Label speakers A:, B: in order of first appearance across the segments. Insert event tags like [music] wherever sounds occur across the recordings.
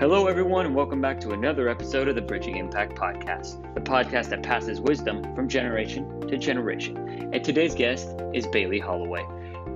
A: Hello, everyone, and welcome back to another episode of the Bridging Impact Podcast, the podcast that passes wisdom from generation to generation. And today's guest is Bailey Holloway.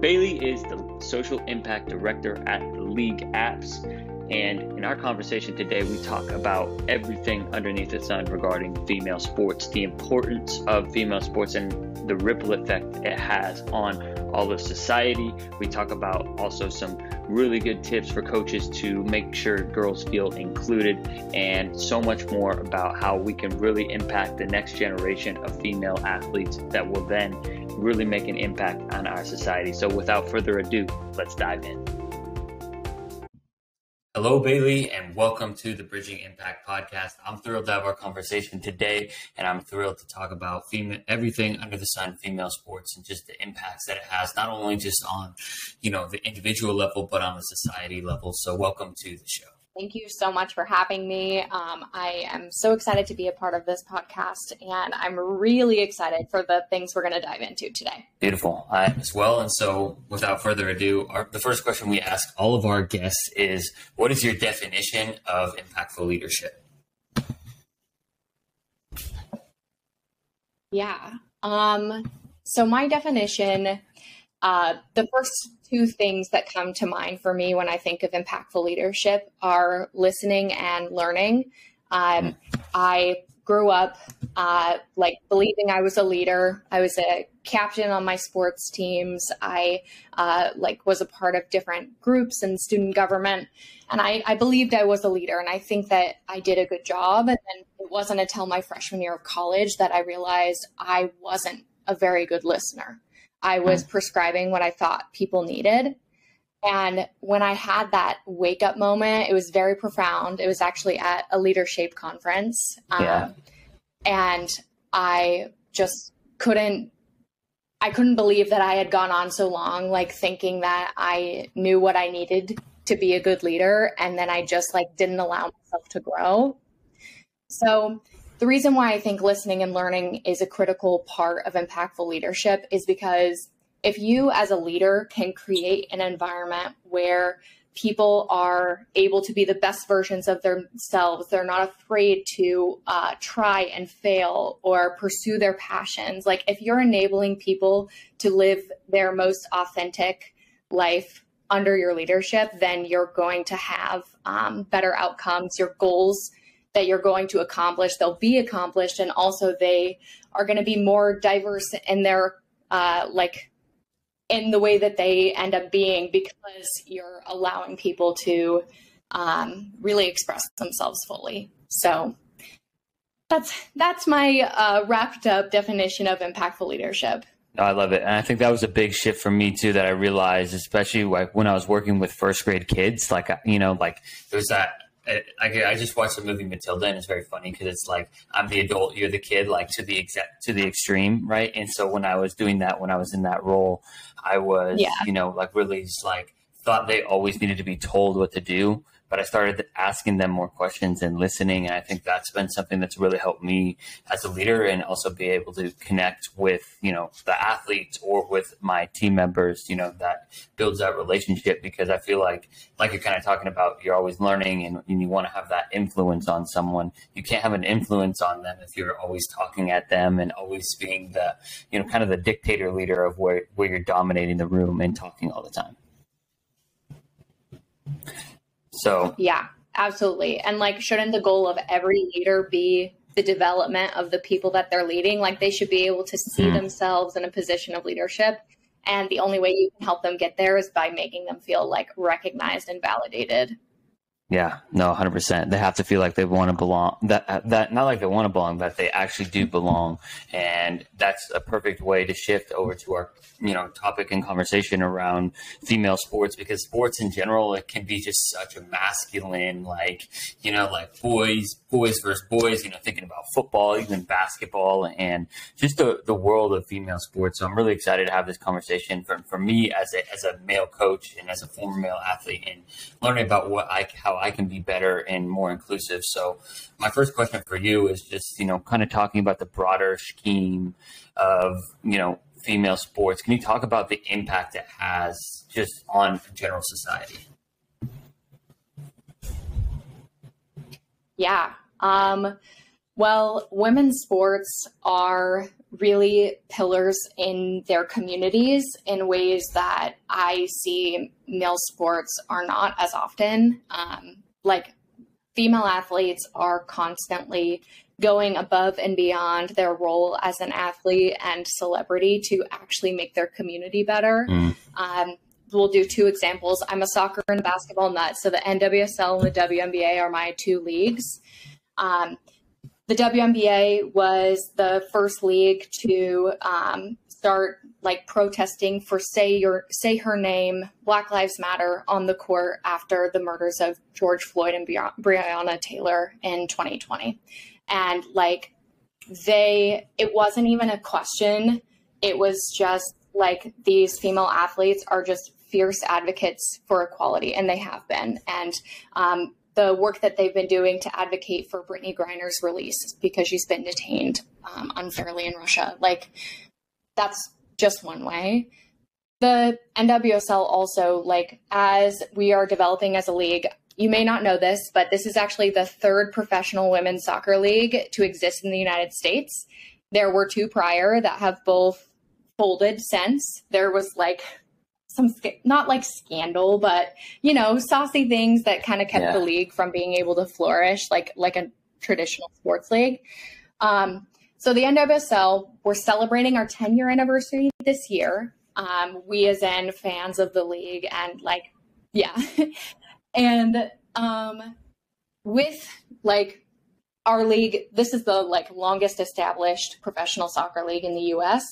A: Bailey is the Social Impact Director at League Apps. And in our conversation today, we talk about everything underneath the sun regarding female sports, the importance of female sports, and the ripple effect it has on all of society. We talk about also some really good tips for coaches to make sure girls feel included, and so much more about how we can really impact the next generation of female athletes that will then really make an impact on our society. So, without further ado, let's dive in. Hello, Bailey, and welcome to the Bridging Impact Podcast. I'm thrilled to have our conversation today, and I'm thrilled to talk about female, everything under the sun, female sports, and just the impacts that it has, not only just on, you know, the individual level, but on the society level. So, welcome to the show.
B: Thank you so much for having me. Um, I am so excited to be a part of this podcast, and I'm really excited for the things we're going to dive into today.
A: Beautiful. I am as well. And so, without further ado, our, the first question we ask all of our guests is What is your definition of impactful leadership?
B: Yeah. Um, so, my definition uh, the first two things that come to mind for me when I think of impactful leadership are listening and learning. Um, I grew up uh, like believing I was a leader. I was a captain on my sports teams. I uh, like was a part of different groups and student government, and I, I, believed I was a leader. And I think that I did a good job. And it wasn't until my freshman year of college that I realized I wasn't a very good listener. I was prescribing what I thought people needed. And when I had that wake up moment, it was very profound. It was actually at a leadership conference. Um, yeah. And I just couldn't, I couldn't believe that I had gone on so long, like thinking that I knew what I needed to be a good leader. And then I just like didn't allow myself to grow. So the reason why I think listening and learning is a critical part of impactful leadership is because if you, as a leader, can create an environment where people are able to be the best versions of themselves, they're not afraid to uh, try and fail or pursue their passions. Like, if you're enabling people to live their most authentic life under your leadership, then you're going to have um, better outcomes. Your goals that you're going to accomplish, they'll be accomplished, and also they are going to be more diverse in their uh, like in the way that they end up being because you're allowing people to um, really express themselves fully. So that's that's my uh, wrapped up definition of impactful leadership.
A: I love it. And I think that was a big shift for me too that I realized, especially like when I was working with first grade kids, like, you know, like there's that I, I just watched the movie Matilda, and it's very funny because it's like I'm the adult, you're the kid, like to the exact to the extreme, right? And so when I was doing that, when I was in that role, I was, yeah. you know, like really just like thought they always needed to be told what to do, but I started asking them more questions and listening. And I think that's been something that's really helped me as a leader and also be able to connect with, you know, the athletes or with my team members, you know, that builds that relationship because I feel like, like you're kind of talking about, you're always learning and, and you want to have that influence on someone. You can't have an influence on them if you're always talking at them and always being the, you know, kind of the dictator leader of where, where you're dominating the room and talking all the time. So
B: yeah, absolutely. And like, shouldn't the goal of every leader be the development of the people that they're leading? Like, they should be able to see mm-hmm. themselves in a position of leadership. And the only way you can help them get there is by making them feel like recognized and validated.
A: Yeah, no, hundred percent. They have to feel like they want to belong. That that not like they want to belong, but they actually do belong, and that's a perfect way to shift over to our you know topic and conversation around female sports because sports in general it can be just such a masculine like you know like boys boys versus boys you know thinking about football even basketball and just the, the world of female sports so i'm really excited to have this conversation for, for me as a as a male coach and as a former male athlete and learning about what i how i can be better and more inclusive so my first question for you is just you know kind of talking about the broader scheme of you know female sports. Can you talk about the impact it has just on general society?
B: Yeah. Um, well, women's sports are really pillars in their communities in ways that I see male sports are not as often. Um, like female athletes are constantly going above and beyond their role as an athlete and celebrity to actually make their community better. Mm. Um, we'll do two examples. I'm a soccer and basketball nut, so the NWSL and the WNBA are my two leagues. Um, the WNBA was the first league to um, start like protesting for say your say her name Black Lives Matter on the court after the murders of George Floyd and Breonna Taylor in 2020, and like they it wasn't even a question. It was just like these female athletes are just fierce advocates for equality, and they have been. And um, the work that they've been doing to advocate for Brittney Griner's release because she's been detained um, unfairly in Russia. Like, that's just one way. The NWSL also, like, as we are developing as a league, you may not know this, but this is actually the third professional women's soccer league to exist in the United States. There were two prior that have both folded since. There was like some not like scandal, but you know, saucy things that kind of kept yeah. the league from being able to flourish like like a traditional sports league. Um, so the NWSL, we're celebrating our 10 year anniversary this year. Um, we as in fans of the league and like, yeah. [laughs] and um, with like our league, this is the like longest established professional soccer league in the US.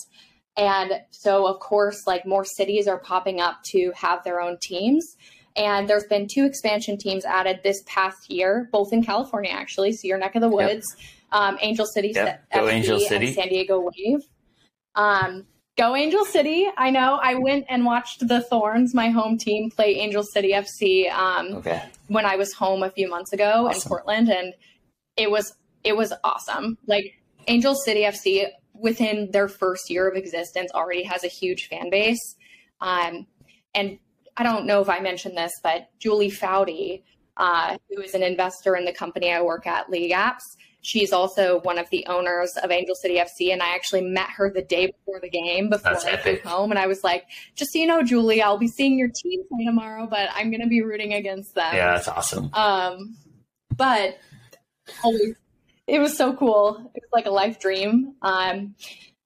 B: And so, of course, like more cities are popping up to have their own teams. And there's been two expansion teams added this past year, both in California, actually. So your neck of the woods, yep. um, Angel City,
A: yep. Go Angel City,
B: San Diego Wave. Um, go Angel City! I know. I went and watched the Thorns, my home team, play Angel City FC um, okay. when I was home a few months ago awesome. in Portland, and it was it was awesome. Like Angel City FC within their first year of existence already has a huge fan base. Um, and I don't know if I mentioned this, but Julie Foudy, uh, who is an investor in the company I work at, League Apps, she's also one of the owners of Angel City FC. And I actually met her the day before the game before That's I flew home. And I was like, just so you know, Julie, I'll be seeing your team play tomorrow, but I'm going to be rooting against them.
A: Yeah, that's awesome.
B: Um, but always it was so cool. It was like a life dream. Um,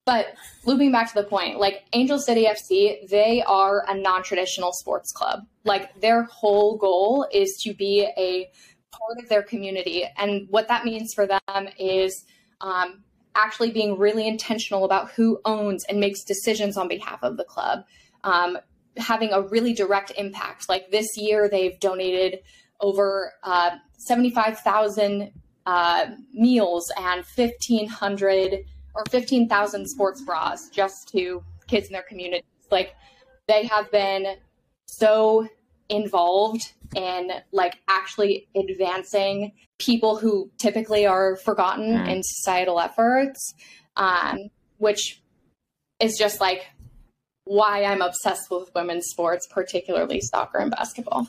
B: but looping back to the point, like Angel City FC, they are a non traditional sports club. Like their whole goal is to be a part of their community. And what that means for them is um, actually being really intentional about who owns and makes decisions on behalf of the club, um, having a really direct impact. Like this year, they've donated over uh, 75,000 uh, meals and 1,500 or 15,000 sports bras just to kids in their communities. Like they have been so involved in like actually advancing people who typically are forgotten mm. in societal efforts, um, which is just like why I'm obsessed with women's sports, particularly soccer and basketball.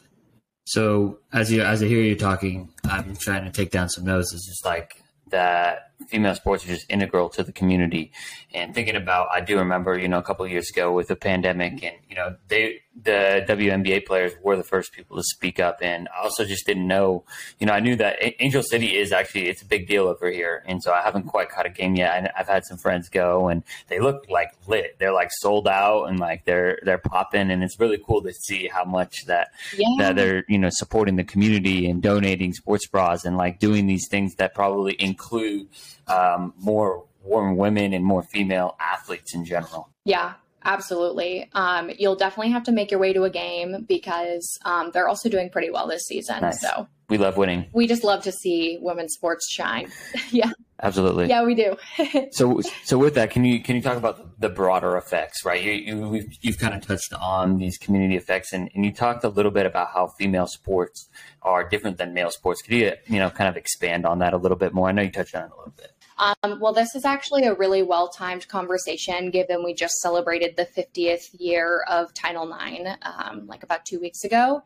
A: So as you as I hear you talking, I'm trying to take down some notes. It's just like that female sports are just integral to the community. And thinking about, I do remember, you know, a couple of years ago with the pandemic, and you know, they the WNBA players were the first people to speak up, and I also just didn't know, you know, I knew that Angel City is actually it's a big deal over here, and so I haven't quite caught a game yet. And I've had some friends go, and they look like lit. They're like sold out, and like they're they're popping, and it's really cool to see how much that yeah. that they're you know supporting the community and donating sports bras and like doing these things that probably include um, more more women and more female athletes in general.
B: Yeah, absolutely. Um, you'll definitely have to make your way to a game because um, they're also doing pretty well this season. Nice. So
A: we love winning.
B: We just love to see women's sports shine. [laughs] yeah.
A: Absolutely.
B: Yeah, we do. [laughs]
A: so, so with that, can you can you talk about the broader effects, right? You, you you've kind of touched on these community effects, and, and you talked a little bit about how female sports are different than male sports. Could you you know kind of expand on that a little bit more? I know you touched on it a little bit.
B: Um, well, this is actually a really well timed conversation given we just celebrated the 50th year of Title IX, um, like about two weeks ago,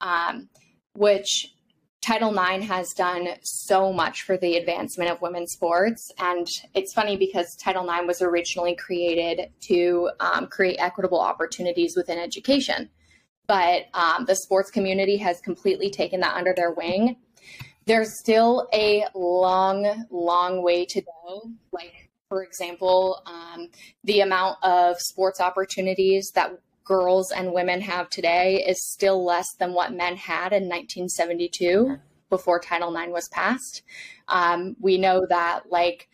B: um, which Title IX has done so much for the advancement of women's sports. And it's funny because Title IX was originally created to um, create equitable opportunities within education. But um, the sports community has completely taken that under their wing. There's still a long, long way to go. Like, for example, um, the amount of sports opportunities that girls and women have today is still less than what men had in 1972 before Title IX was passed. Um, we know that like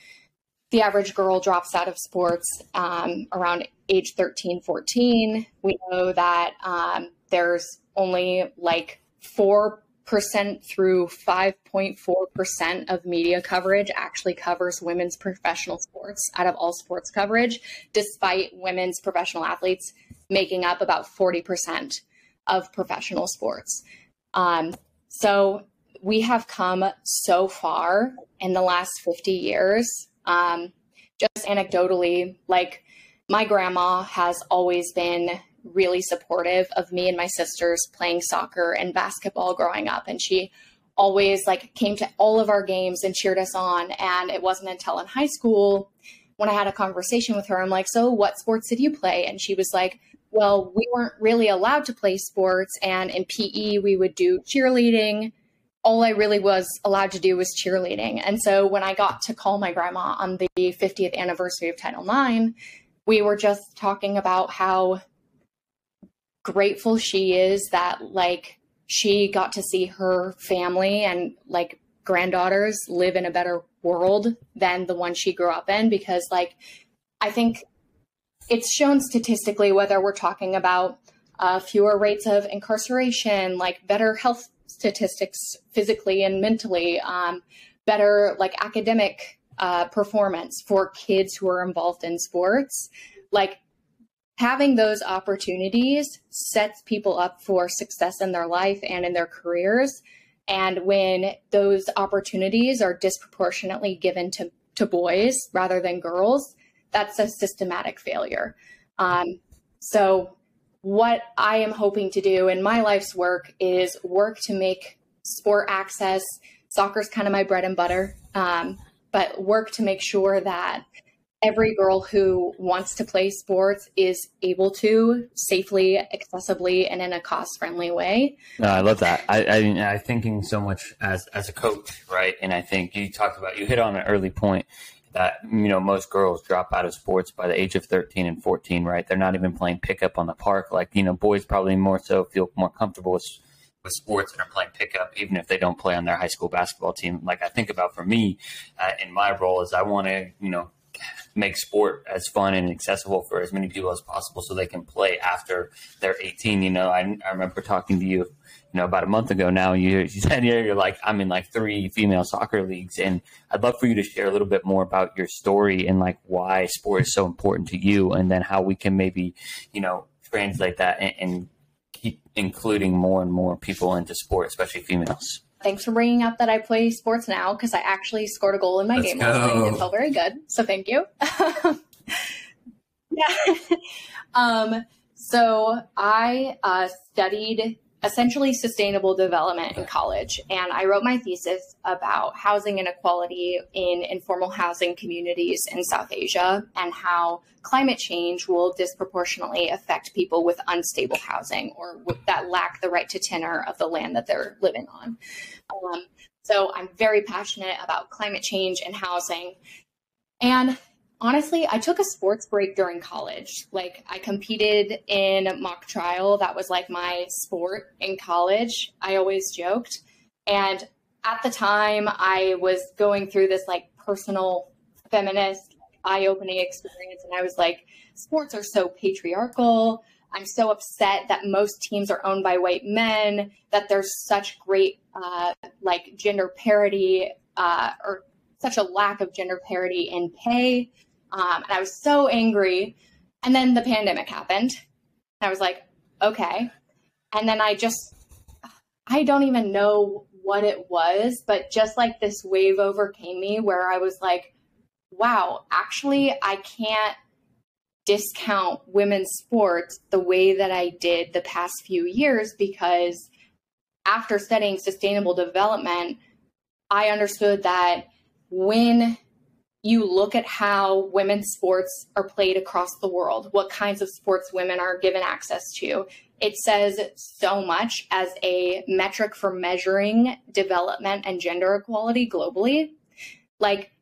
B: the average girl drops out of sports um, around age 13, 14. We know that um, there's only like 4% through 5.4% of media coverage actually covers women's professional sports out of all sports coverage, despite women's professional athletes making up about 40% of professional sports. Um, so we have come so far in the last 50 years. Um, just anecdotally, like my grandma has always been really supportive of me and my sisters playing soccer and basketball growing up. And she always like came to all of our games and cheered us on. And it wasn't until in high school when I had a conversation with her, I'm like, so what sports did you play? And she was like, well, we weren't really allowed to play sports. And in PE, we would do cheerleading. All I really was allowed to do was cheerleading. And so when I got to call my grandma on the 50th anniversary of Title IX, we were just talking about how grateful she is that, like, she got to see her family and, like, granddaughters live in a better world than the one she grew up in because, like, I think it's shown statistically whether we're talking about uh, fewer rates of incarceration, like better health statistics physically and mentally, um, better like academic uh, performance for kids who are involved in sports. Like having those opportunities sets people up for success in their life and in their careers. And when those opportunities are disproportionately given to, to boys rather than girls, that's a systematic failure. Um, so, what I am hoping to do in my life's work is work to make sport access. Soccer is kind of my bread and butter, um, but work to make sure that every girl who wants to play sports is able to safely, accessibly, and in a cost-friendly way.
A: No, I love that. I, I, I thinking so much as as a coach, right? And I think you talked about you hit on an early point that you know most girls drop out of sports by the age of 13 and 14 right? They're not even playing pickup on the park. Like you know boys probably more so feel more comfortable with with sports and are playing pickup even if they don't play on their high school basketball team. Like i think about for me uh, in my role is i want to you know make sport as fun and accessible for as many people as possible so they can play after they're 18 you know? I, I remember talking to you you know, about a month ago now, you, you said yeah, you're like, I'm in like three female soccer leagues. And I'd love for you to share a little bit more about your story and like why sport is so important to you and then how we can maybe, you know, translate that and, and keep including more and more people into sport, especially females.
B: Thanks for bringing up that I play sports now because I actually scored a goal in my Let's game go. last night. It felt very good. So thank you. [laughs] yeah. [laughs] um, so I uh, studied essentially sustainable development in college. And I wrote my thesis about housing inequality in informal housing communities in South Asia and how climate change will disproportionately affect people with unstable housing or that lack the right to tenure of the land that they're living on. Um, so I'm very passionate about climate change and housing. And honestly, I took a sports break during college. Like I competed in mock trial. That was like my sport in college. I always joked. And at the time I was going through this like personal feminist eye-opening experience and I was like sports are so patriarchal. I'm so upset that most teams are owned by white men, that there's such great uh, like gender parity uh, or such a lack of gender parity in pay. Um, and I was so angry. And then the pandemic happened. I was like, okay. And then I just, I don't even know what it was, but just like this wave overcame me where I was like, wow, actually, I can't discount women's sports the way that I did the past few years because after studying sustainable development, I understood that when you look at how women's sports are played across the world, what kinds of sports women are given access to, it says so much as a metric for measuring development and gender equality globally. Like,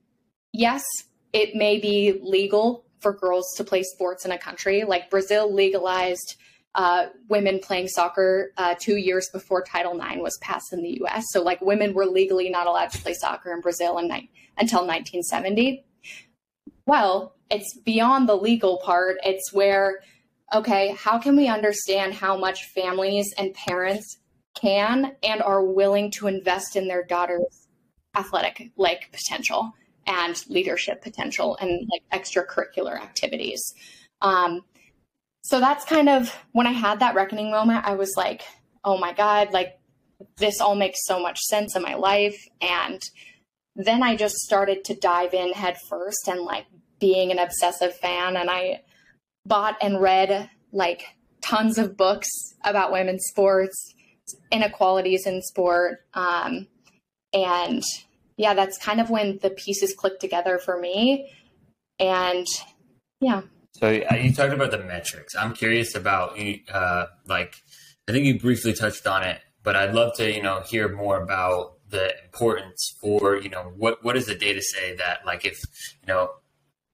B: yes, it may be legal for girls to play sports in a country. Like Brazil legalized uh, women playing soccer uh, two years before Title IX was passed in the US. So, like, women were legally not allowed to play soccer in Brazil in ni- until 1970. Well, it's beyond the legal part. It's where, okay, how can we understand how much families and parents can and are willing to invest in their daughters' athletic like potential and leadership potential and like extracurricular activities? Um, so that's kind of when I had that reckoning moment, I was like, oh my God, like this all makes so much sense in my life. And then I just started to dive in head first and like being an obsessive fan. And I bought and read like tons of books about women's sports, inequalities in sport. Um, and yeah, that's kind of when the pieces clicked together for me. And yeah.
A: So uh, you talked about the metrics. I'm curious about uh, like I think you briefly touched on it, but I'd love to you know hear more about the importance for you know what what does the data say that like if you know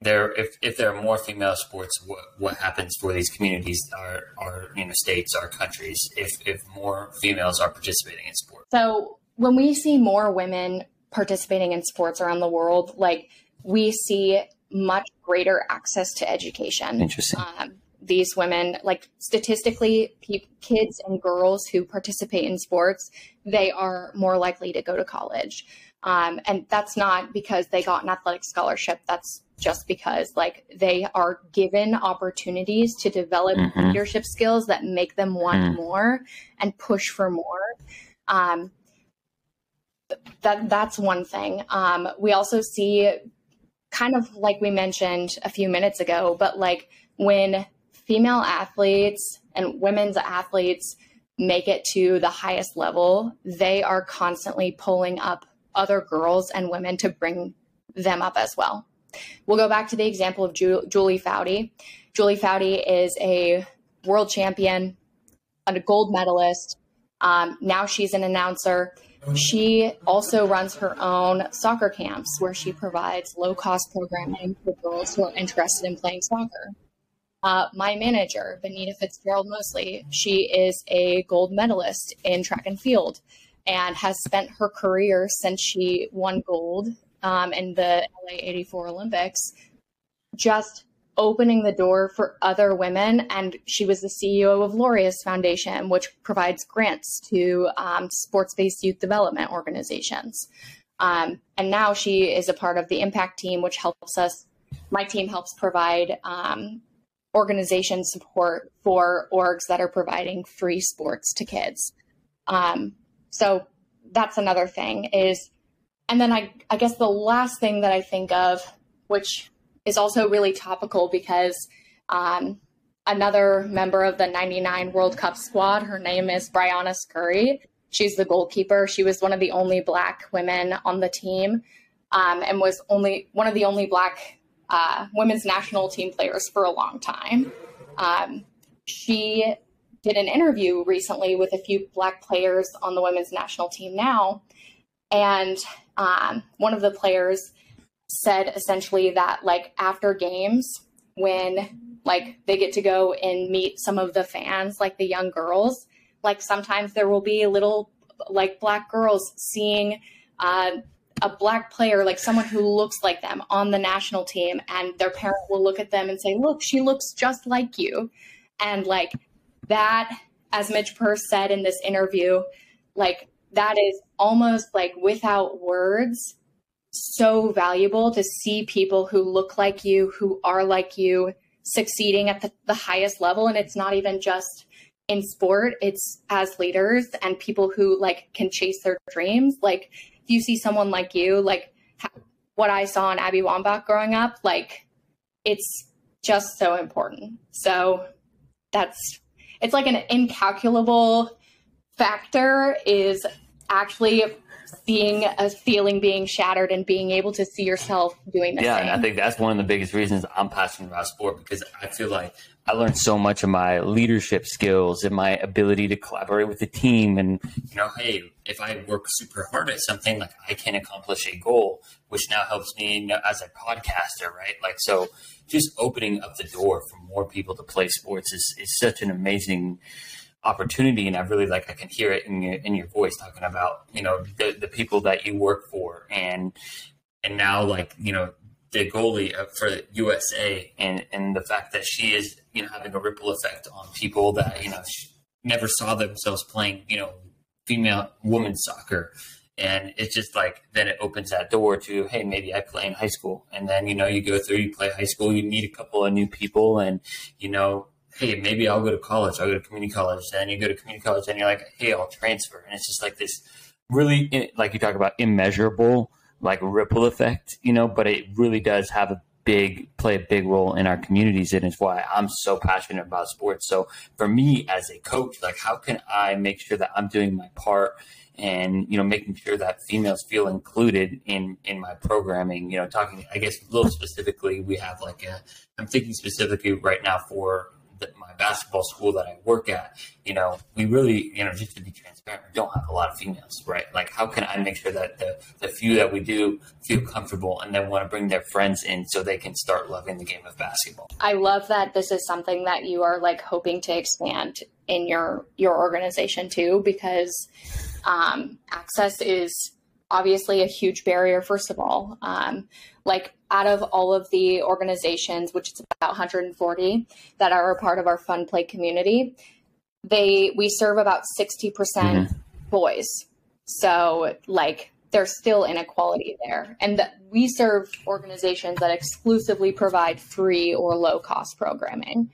A: there if, if there are more female sports what, what happens for these communities our our you know states our countries if if more females are participating in sports
B: so when we see more women participating in sports around the world like we see much greater access to education.
A: Interesting.
B: Um, these women, like statistically, pe- kids and girls who participate in sports, they are more likely to go to college. Um, and that's not because they got an athletic scholarship. That's just because like they are given opportunities to develop mm-hmm. leadership skills that make them want mm. more and push for more. Um, that that's one thing. Um, we also see kind of like we mentioned a few minutes ago, but like when female athletes and women's athletes make it to the highest level, they are constantly pulling up other girls and women to bring them up as well. We'll go back to the example of Ju- Julie Foudy. Julie Foudy is a world champion, a gold medalist. Um, now she's an announcer. She also runs her own soccer camps where she provides low cost programming for girls who are interested in playing soccer. Uh, my manager, Benita Fitzgerald Mosley, she is a gold medalist in track and field and has spent her career since she won gold um, in the LA 84 Olympics just opening the door for other women. And she was the CEO of Laureus Foundation, which provides grants to um, sports based youth development organizations. Um, and now she is a part of the impact team, which helps us. My team helps provide um, organization support for orgs that are providing free sports to kids. Um, so that's another thing is, and then I, I guess the last thing that I think of, which is also really topical because um, another member of the 99 World Cup squad, her name is Briana Scurry. She's the goalkeeper. She was one of the only black women on the team um, and was only one of the only black uh, women's national team players for a long time. Um, she did an interview recently with a few black players on the women's national team now. And um, one of the players said essentially that like after games when like they get to go and meet some of the fans like the young girls like sometimes there will be little like black girls seeing uh, a black player like someone who looks like them on the national team and their parent will look at them and say look she looks just like you. And like that as Midge Purce said in this interview like that is almost like without words so valuable to see people who look like you, who are like you, succeeding at the, the highest level. And it's not even just in sport, it's as leaders and people who like can chase their dreams. Like if you see someone like you, like what I saw in Abby Wambach growing up, like it's just so important. So that's it's like an incalculable factor is actually seeing a feeling being shattered and being able to see yourself doing the
A: yeah, and I think that's one of the biggest reasons I'm passionate about sport because I feel like I learned so much of my leadership skills and my ability to collaborate with the team. And, you know, hey, if I work super hard at something, like I can accomplish a goal, which now helps me you know, as a podcaster, right? Like, so just opening up the door for more people to play sports is, is such an amazing opportunity and I really like I can hear it in your in your voice talking about you know the the people that you work for. And and now like you know the goalie for USA and and the fact that she is you know having a ripple effect on people that you know never saw themselves playing you know female women's soccer. And it's just like then it opens that door to hey maybe i play in high school. And then you know you go through you play high school you meet a couple of new people and you know hey, maybe I'll go to college. I'll go to community college. And you go to community college and you're like, hey, I'll transfer. And it's just like this really, like you talk about, immeasurable, like ripple effect, you know, but it really does have a big, play a big role in our communities. And it's why I'm so passionate about sports. So for me as a coach, like, how can I make sure that I'm doing my part? and you know making sure that females feel included in in my programming you know talking i guess a little specifically we have like a i'm thinking specifically right now for basketball school that I work at, you know, we really, you know, just to be transparent, we don't have a lot of females, right? Like, how can I make sure that the, the few that we do feel comfortable and then want to bring their friends in so they can start loving the game of basketball?
B: I love that this is something that you are like hoping to expand in your your organization too, because um, access is obviously a huge barrier. First of all, um, like out of all of the organizations, which is about 140 that are a part of our fun play community, they we serve about 60% mm hmm boys. So like there's still inequality there. And that we serve organizations that exclusively provide free or low cost programming.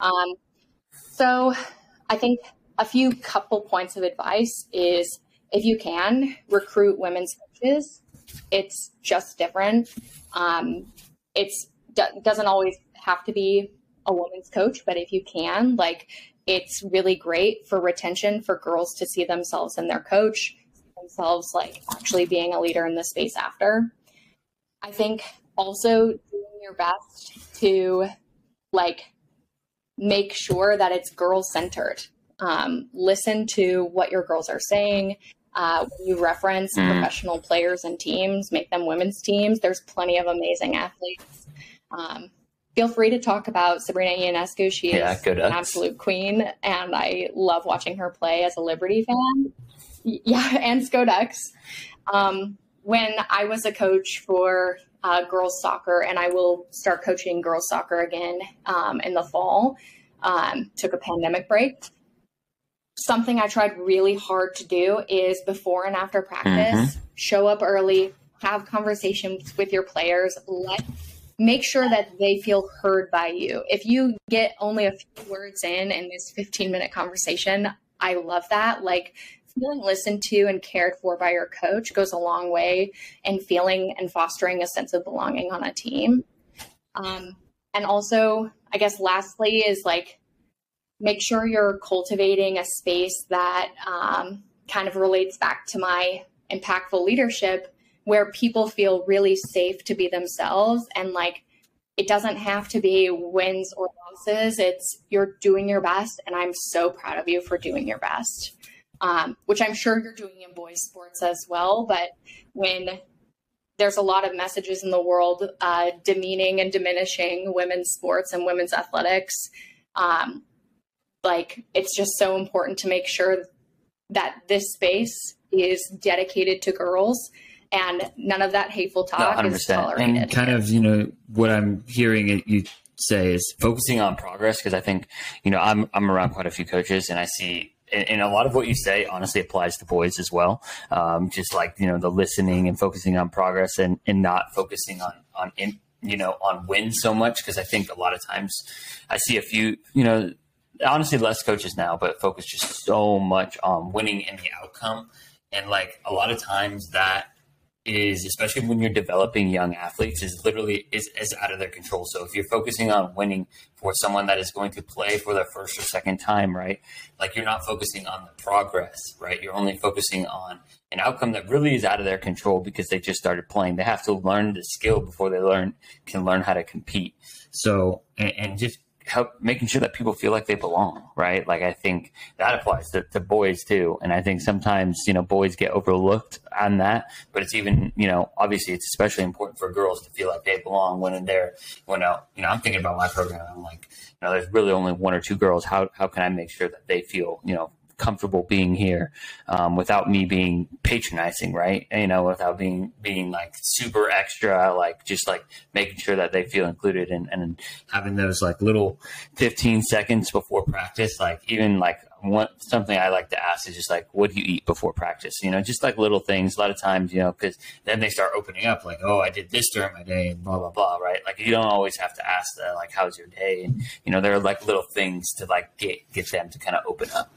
B: Um, so I think a few couple points of advice is if you can recruit women's coaches, it's just different. Um, it's doesn't always have to be a woman's coach, but if you can, like, it's really great for retention for girls to see themselves in their coach, themselves like actually being a leader in the space after. I think also doing your best to like make sure that it's girl centered. Um, listen to what your girls are saying, uh, you reference mm. professional players and teams, make them women's teams. There's plenty of amazing athletes. Um, feel free to talk about Sabrina Ionescu. She yeah, is an absolute queen, and I love watching her play as a Liberty fan. Yeah, [laughs] and Skodex. Um, when I was a coach for uh, girls soccer, and I will start coaching girls soccer again um, in the fall. Um, took a pandemic break something I tried really hard to do is before and after practice, mm-hmm. show up early, have conversations with your players, let make sure that they feel heard by you. If you get only a few words in in this 15 minute conversation, I love that. Like feeling listened to and cared for by your coach goes a long way in feeling and fostering a sense of belonging on a team. Um, and also, I guess lastly is like make sure you're cultivating a space that um, kind of relates back to my impactful leadership where people feel really safe to be themselves. And like it doesn't have to be wins or losses. It's you're doing your best and i'm so proud of you for doing your best. Um, which i'm sure you're doing in boys sports as well but when there's a lot of messages in the world uh, demeaning and diminishing women's sports and women's athletics um, like it's just so important to make sure that this space is dedicated to girls and none of that hateful talk no, is tolerated.
A: And kind of, you know, what I'm hearing you say is focusing on progress because I think, you know, I'm I'm around quite a few coaches and I see and, a lot of what you say honestly applies to boys as well. Um, just like you know the listening and focusing on progress and and not focusing on on in, you know on wins so much because I think a lot of times I see a few you know honestly less coaches now, but focus just so much on winning and the outcome. And like a lot of times that is especially when you're developing young athletes is literally is, is out of their control. So if you're focusing on winning for someone that is going to play for their first or second time, right? Like you're not focusing on the progress, right? You're only focusing on an outcome that really is out of their control because they just started playing. They have to learn the skill before they learn can learn how to compete. So and, and just help making sure that people feel like they belong, right? Like I think that applies to, to, boys too. And I think sometimes, you know, boys get overlooked on that, but it's even, you know, obviously it's especially important for girls to feel like they belong when they're, when, uh, you know, I'm thinking about my program. I'm like, you know, there's really only one or two girls. How, how can I make sure that they feel, you know, comfortable being here um, without me being patronizing, right? You know, without being being like super extra, like just like making sure that they feel included and, and having those like little 15 seconds before practice, like even like one something I like to ask is just like, what do you eat before practice? You know, just like little things. A lot of times, you know, because then they start opening up, like, oh, I did this during my day, and blah blah blah, right? Like you don't always have to ask that, like, how's your day? And you know, there are like little things to like get get them to kind of open up.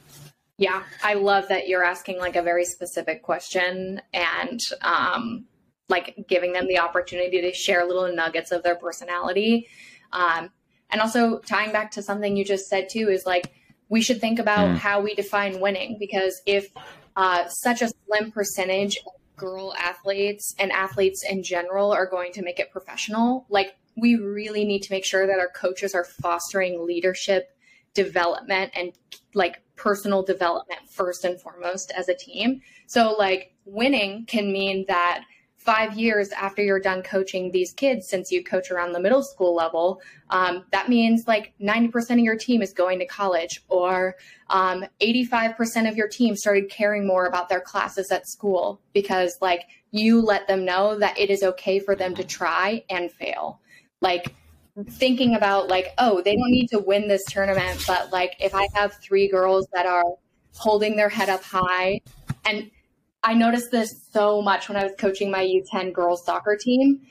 B: Yeah, I love that you're asking like a very specific question and um, like giving them the opportunity to share little nuggets of their personality. Um, and also tying back to something you just said too is like we should think about mm. how we define winning because if uh, such a slim percentage of girl athletes and athletes in general are going to make it professional, like we really need to make sure that our coaches are fostering leadership development and like personal development first and foremost as a team. So, like, winning can mean that five years after you're done coaching these kids, since you coach around the middle school level, um, that means like 90% of your team is going to college, or um, 85% of your team started caring more about their classes at school because, like, you let them know that it is okay for them to try and fail. Like, thinking about like, oh, they don't need to win this tournament, but like if I have three girls that are holding their head up high, and I noticed this so much when I was coaching my U10 girls soccer team.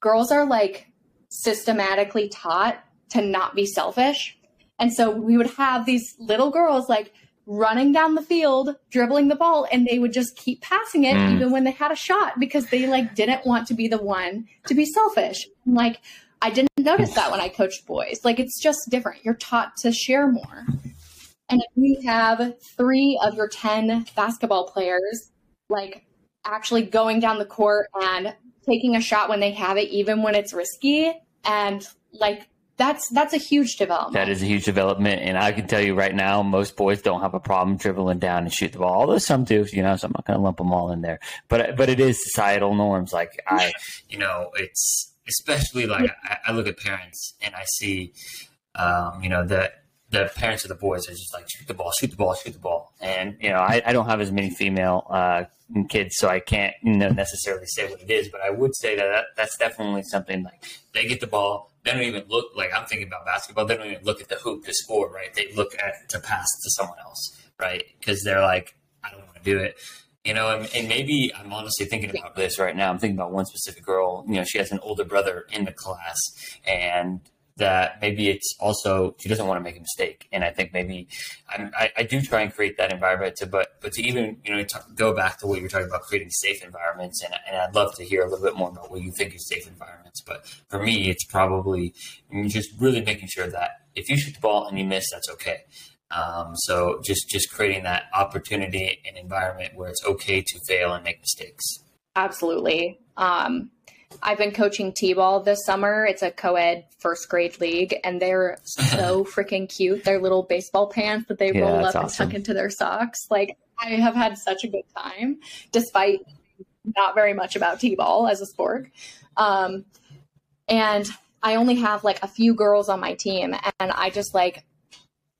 B: Girls are like systematically taught to not be selfish. And so we would have these little girls like running down the field, dribbling the ball, and they would just keep passing it mm. even when they had a shot because they like didn't want to be the one to be selfish. like, I didn't notice that when I coached boys. Like it's just different. You're taught to share more. And if you have three of your 10 basketball players, like actually going down the court and taking a shot when they have it, even when it's risky, and like that's that's a huge development.
A: That is a huge development, and I can tell you right now, most boys don't have a problem dribbling down and shoot the ball. Although some do, you know, so I'm not going to lump them all in there. But but it is societal norms. Like I, [laughs] you know, it's especially like I, I, look at parents and I see, um, you know, the the parents of the boys are just like shoot the ball, shoot the ball, shoot the ball, and you know, I, I don't have as many female uh, kids, so I can't you know necessarily say what it is, but I would say that, that that's definitely something like they get the ball. They don't even look like I'm thinking about basketball. They don't even look at the hoop to score, right? They look at to pass to someone else, right? Because they're like, I don't want to do it you know, and, and, maybe I'm honestly thinking about this right now. I'm thinking about one specific girl. You know, she has an older brother in the class, and that maybe it's also she doesn't want to make a mistake. And I think maybe I, I do try and create that environment to, but but to even you know talk, go back to what you were talking about creating safe environments, and, and I'd love to hear a little bit more about what you think is safe environments. But for me, it's probably just really making sure that if you shoot the ball and you miss, that's okay. Um, so just just creating that opportunity and environment where it's okay to fail and make mistakes.
B: Absolutely. Um, I've been coaching t-ball this summer. It's a co-ed first grade league, and they're [laughs] so freaking cute. Their little baseball pants that they yeah, roll up awesome. and tuck into their socks. Like I have had such a good time, despite not very much about t-ball as a sport. Um, and I only have like a few girls on my team, and I just like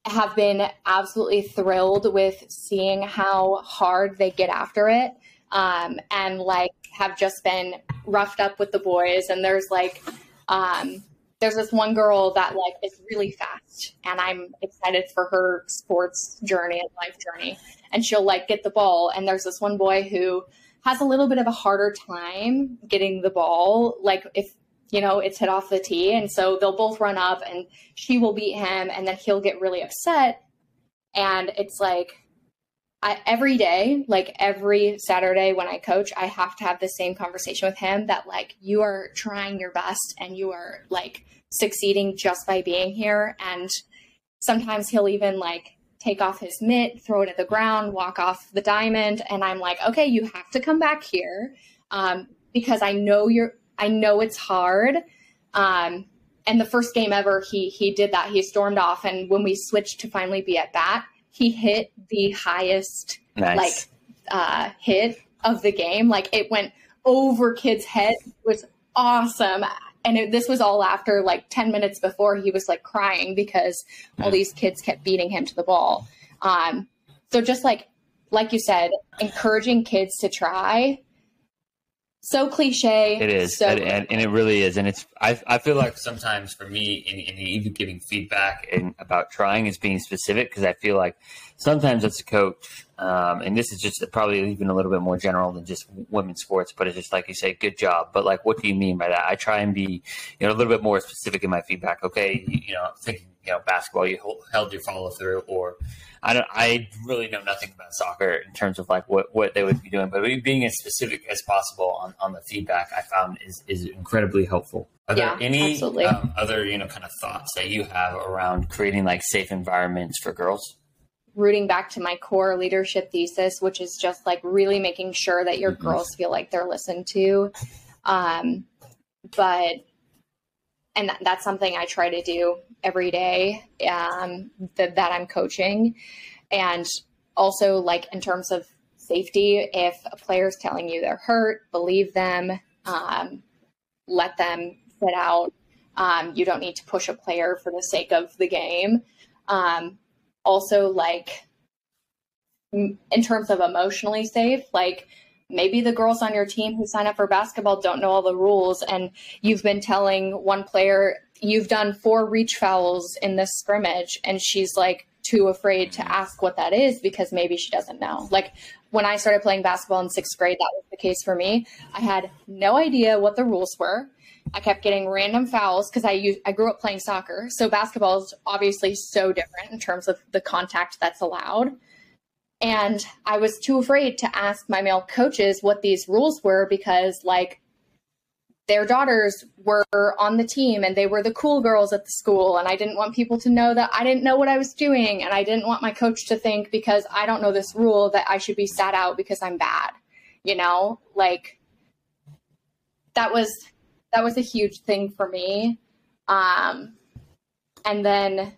B: have been absolutely thrilled with seeing how hard they get after it um, and like have just been roughed up with the boys. And there's like um, there's this one girl that like is really fast and i'm excited for her sports journey and life journey. And she'll like get the ball. And there's this one boy who has a little bit of a harder time getting the ball. Like if you know, it's hit off the tee. And so they'll both run up and she will beat him and then he'll get really upset. And it's like, I, every day, like every Saturday when I coach, I have to have the same conversation with him that like you are trying your best and you are like succeeding just by being here. And sometimes he'll even like take off his mitt, throw it at the ground, walk off the diamond, and I'm like, okay, you have to come back here um, because I know you're. I know it's hard. Um, and the first game ever, he he did that. He stormed off, and when we switched to finally be at bat, he hit the highest nice. like uh, hit of the game. Like it went over kids' head. It was awesome. And it, this was all after like 10 minutes before he was like crying because all these kids kept beating him to the ball. Um, so just like, like you said, encouraging kids to try so cliche.
A: It is,
B: so
A: and, and, and, it really is. And it's I, I feel like sometimes for me, in, in even giving feedback and about trying is being specific because I feel like sometimes as a coach, um, and this is just probably even a little bit more general than just women's sports, but it's just like you say, good job. But like, what do you mean by that? I try and be you know a little bit more specific in my feedback. Okay, you, you know, thinking you know basketball, you held your follow through, or I don't. I really know nothing about soccer in terms of like what, what they would be doing, but being as specific as possible on, on the feedback I found is is incredibly helpful. Are yeah, there any um, other you know kind of thoughts that you have around creating like safe environments for girls?
B: Rooting back to my core leadership thesis, which is just like really making sure that your mm-hmm. girls feel like they're listened to. Um, but and that's something I try to do every day um, that, I'm coaching. And also, like in terms of safety, if a player is telling you they're hurt, believe them, um, let them sit out. Um, you don't need to push a player for the sake of the game. Um, also, like in terms of emotionally safe, like maybe the girls on your team who sign up for basketball don't know all the rules and you've been telling one player you've done four reach fouls in this scrimmage and she's like too afraid to ask what that is because maybe she doesn't know. Like when i started playing basketball in sixth grade that was the case for me. I had no idea what the rules were. I kept getting random fouls because i used, i grew up playing soccer so basketball is obviously so different in terms of the contact that's allowed. And I was too afraid to ask my male coaches what these rules were because, like, their daughters were on the team and they were the cool girls at the school. And I didn't want people to know that I didn't know what I was doing. And I didn't want my coach to think because I don't know this rule that I should be sat out because I'm bad. You know, like that was that was a huge thing for me. Um, and then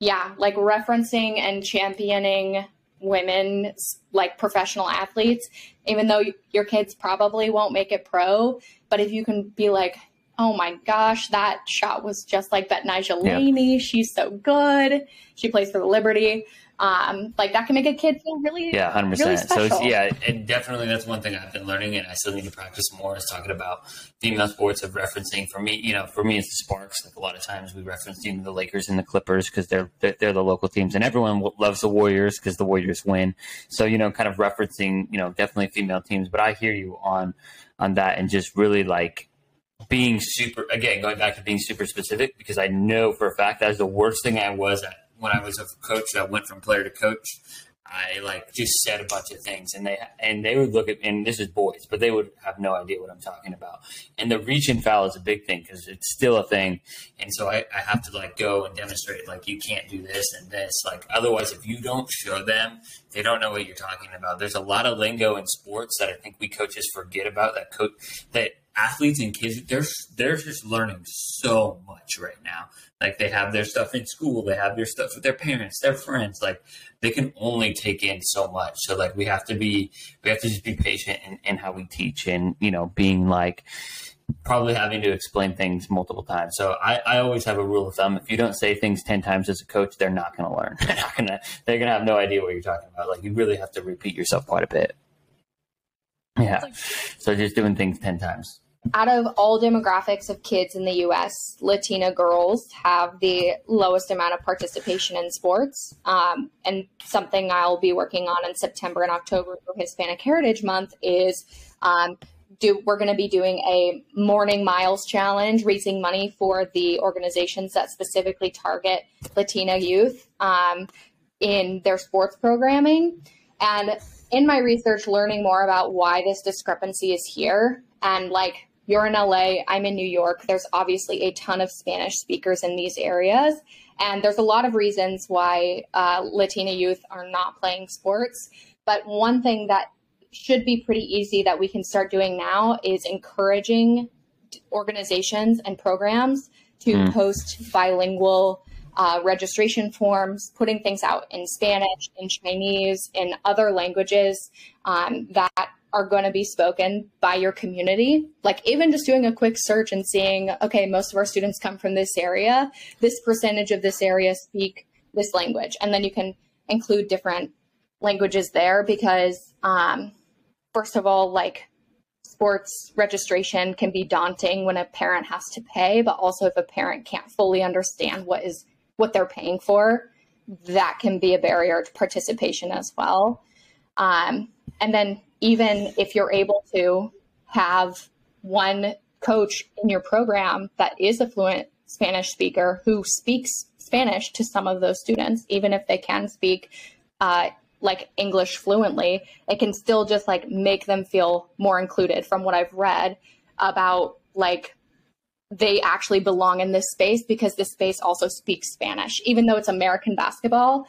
B: yeah, like referencing and championing women like professional athletes, even though your kids probably won't make it pro. But if you can be like, oh my gosh, that shot was just like Betnijah Laney. Yeah. She's so good. She plays for the Liberty um, like that can make a kid feel really
A: yeah 100%
B: really
A: so yeah and definitely that's one thing i've been learning and i still need to practice more is talking about female sports of referencing. For me you know for me it's the sparks. Like a lot of times we reference you know, the lakers and the clippers because they're, they're, the local teams and everyone loves the warriors because the warriors win. So you know kind of referencing you know definitely female teams but i hear you on on that and just really like being super again going back to being super specific because i know for a fact that is the worst thing i was at when I was a coach that went from player to coach, I like just said a bunch of things, and they and they would look at and this is boys, but they would have no idea what I'm talking about. And the reach and foul is a big thing because it's still a thing, and so I, I have to like go and demonstrate like you can't do this and this. Like otherwise, if you don't show them, they don't know what you're talking about. There's a lot of lingo in sports that I think we coaches forget about. That coach that athletes and kids they're they're just learning so much right now like they have their stuff in school, they have their stuff with their parents, their friends. Like they can only take in so much. So like we have to be, we have to just be patient in, in how we teach and, you know, being like, probably having to explain things multiple times. So I, I always have a rule of thumb. If you don't say things 10 times as a coach, they're not going to learn. [laughs] they're not going to, they're going to have no idea what you're talking about. Like you really have to repeat yourself quite a bit. Yeah. So just doing things 10 times
B: out of all demographics of kids in the US, Latina girls have the lowest amount of participation in sports. Um, and something I'll be working on in September and October for Hispanic Heritage Month is um, do we're going to be doing a morning miles challenge, raising money for the organizations that specifically target Latina youth um, in their sports programming. And in my research, learning more about why this discrepancy is here, and like you're in LA, I'm in New York, there's obviously a ton of Spanish speakers in these areas. And there's a lot of reasons why uh, Latina youth are not playing sports. But one thing that should be pretty easy that we can start doing now is encouraging organizations and programs to mm. post bilingual uh, registration forms, putting things out in Spanish, in Chinese, in other languages um, that are going to be spoken by your community. Like even just doing a quick search and seeing, okay, most of our students come from this area. This percentage of this area speak this language, and then you can include different languages there because, um, first of all, like sports registration can be daunting when a parent has to pay, but also if a parent can't fully understand what is what they're paying for, that can be a barrier to participation as well. Um, and then even if you're able to have one coach in your program that is a fluent Spanish speaker who speaks Spanish to some of those students, even if they can speak uh, like English fluently, it can still just like make them feel more included from what I've read about like they actually belong in this space because this space also speaks Spanish. Even though it's American basketball,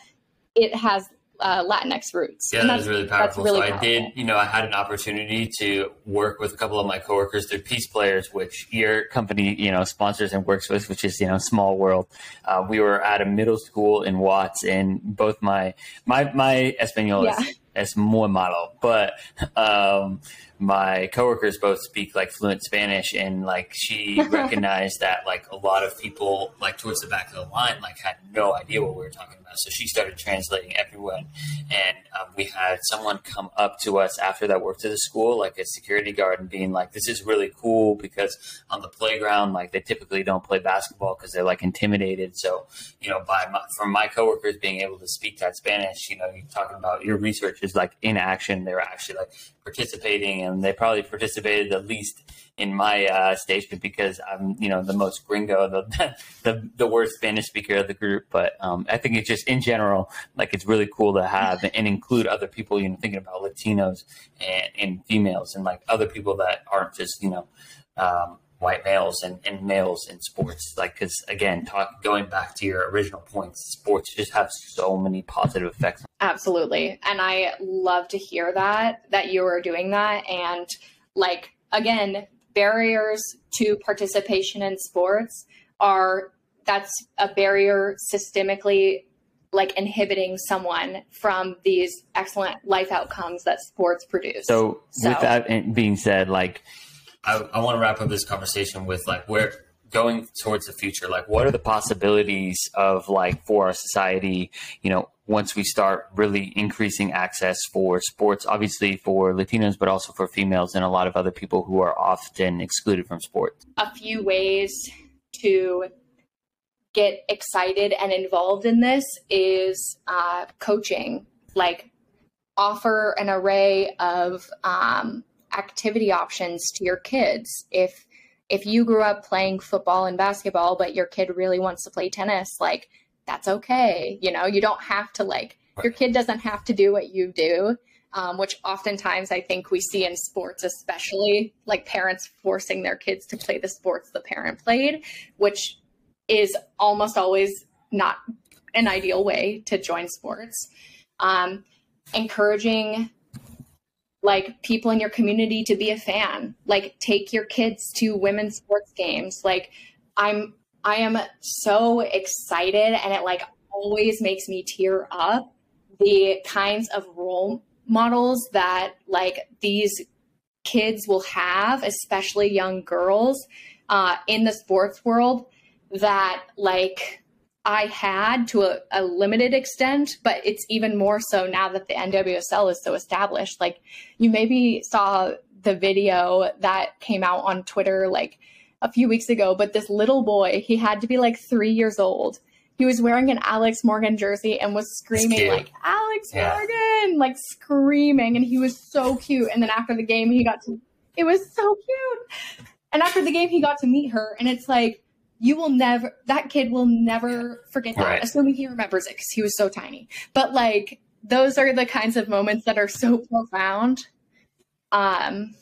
B: it has uh, Latinx roots.
A: Yeah, that is really powerful. Really so powerful. I did, you know, I had an opportunity to work with a couple of my coworkers. They're PeacePlayers, which your company, you know, sponsors and works with, which is, you know, small world. Uh, we were at a middle school in Watts, and both my my my Espanol yeah. is, es muy malo, but um, my coworkers both speak like fluent Spanish, and like she [laughs] recognized that like a lot of people like towards the back of the line like had no idea what we were talking about. So she started translating everyone, and um, we had someone come up to us after that worked at the school, like a security guard, and being like, "This is really cool because on the playground, like they typically don't play basketball because they're like intimidated. So you know, by my, from my coworkers being able to speak that Spanish, you know, you're talking about your research is like in action. They're actually like participating, and they probably participated the least in my uh, station because I'm, you know, the most gringo, the [laughs] the, the worst Spanish speaker of the group. But um, I think it's just in general, like it's really cool to have and include other people. You know, thinking about Latinos and, and females and like other people that aren't just you know. Um, white males and, and males in sports like because again talk going back to your original points sports just have so many positive effects
B: absolutely. And i love to hear that that you are doing that. And like again barriers to participation in sports are that's a barrier systemically like inhibiting someone from these excellent life outcomes that sports produce.
A: So, so with that being said like I, I want to wrap up this conversation with like where going towards the future? Like what are the possibilities of like for our society you know once we start really increasing access for sports obviously for latinos but also for females and a lot of other people who are often excluded from sports
B: a few ways to get excited and involved in this is uh, coaching. Like offer an array of um, activity options to your kids. If if you grew up playing football and basketball, but your kid really wants to play tennis, like that's okay. You know, you don't have to like your kid doesn't have to do what you do. Um, which oftentimes I think we see in sports, especially like parents forcing their kids to play the sports the parent played, which is almost always not an ideal way to join sports. Um, encouraging like people in your community to be a fan. Like take your kids to women's sports games. Like i'm i am so excited and it like always makes me tear up the kinds of role models that like these kids will have especially young girls uh, in the sports world that like I had to a, a, limited extent, but it's even more so now that the NWSL is so established. Like you maybe saw the video that came out on Twitter like a few weeks ago, but this little boy, he had to be like three years old. He was wearing an Alex Morgan jersey and was screaming like Alex yeah. Morgan, like screaming, and he was so cute. And then after the game, he got to it was so cute. And after the game, he got to meet her, and it's like you will never that kid will never forget that right. assuming he remembers it because he was so tiny but like those are the kinds of moments that are so profound. Um,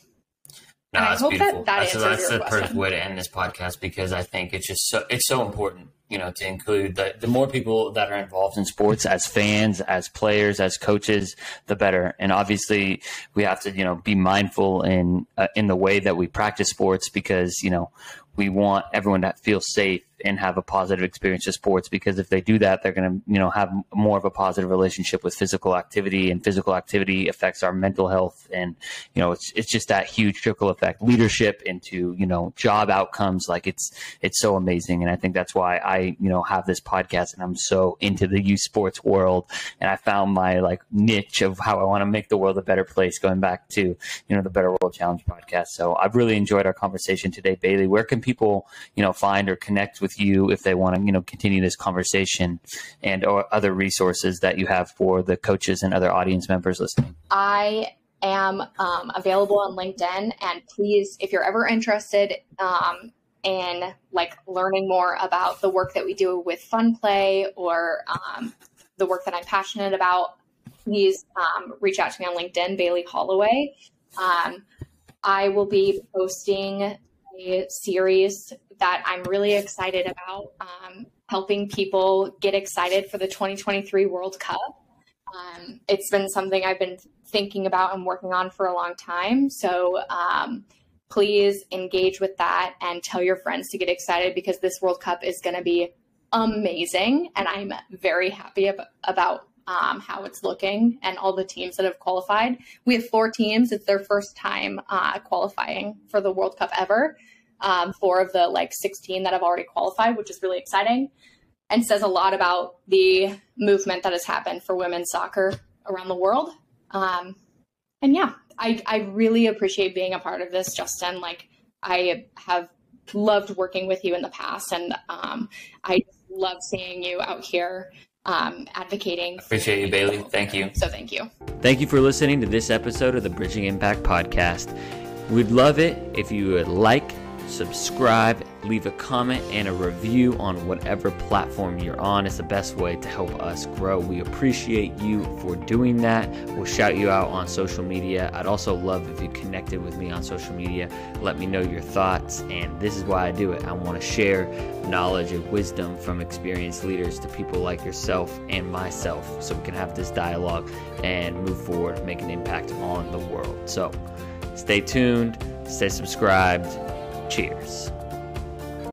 A: no, that's beautiful. That, that that's, that's the
B: question.
A: perfect way to end this podcast because I think it's just so it's so important you know, to include the, the more people that are involved in sports as fans, as players, as coaches, the better. And obviously we have to, you know, be mindful in, uh, in the way that we practice sports because, you know, we want everyone to feel safe and have a positive experience with sports because if they do that, they're going to, you know, have more of a positive relationship with physical activity and physical activity affects our mental health. And, you know, it's, it's just that huge trickle effect leadership into, you know, job outcomes. Like it's, it's so amazing. And I think that's why I, you know, have this podcast and I'm so into the youth sports world. And I found my like niche of how I want to make the world a better place going back to, you know, the Better World Challenge podcast. So I've really enjoyed our conversation today, Bailey. Where can people, you know, find or connect with you if they want to, you know, continue this conversation and or other resources that you have for the coaches and other audience members listening?
B: I am um, available on LinkedIn, and please, if you're ever interested um, in like learning more about the work that we do with Fun Play or um, the work that I'm passionate about, please um, reach out to me on LinkedIn, Bailey Holloway. Um, I will be posting series that I'm really excited about, um, helping people get excited for the 2023 World Cup. Um, it's been something I've been thinking about and working on for a long time. So um, please engage with that and tell your friends to get excited because this World Cup is going to be amazing. And I'm very happy ab- about um, how it's looking and all the teams that have qualified. We have four teams. It's their first time uh, qualifying for the World Cup ever um, four of the like 16 that have already qualified, which is really exciting and says a lot about the movement that has happened for women's soccer around the world. Um, and yeah, I, I really appreciate being a part of this, Justin. Like, I have loved working with you in the past, and um, I love seeing you out here um, advocating.
A: Appreciate you, Bailey. Thank you.
B: So, thank you.
A: Thank you for listening to this episode of the Bridging Impact podcast. We'd love it if you would like, subscribe, leave a comment, and a review on whatever platform you're on. It's the best way to help us grow. We appreciate you for doing that. We'll shout you out on social media. I'd also love if you connected with me on social media. Let me know your thoughts. And this is why I do it. I want to share knowledge and wisdom from experienced leaders to people like yourself and myself so we can have this dialogue and move forward, make an impact on the world. So stay tuned, stay subscribed Cheers.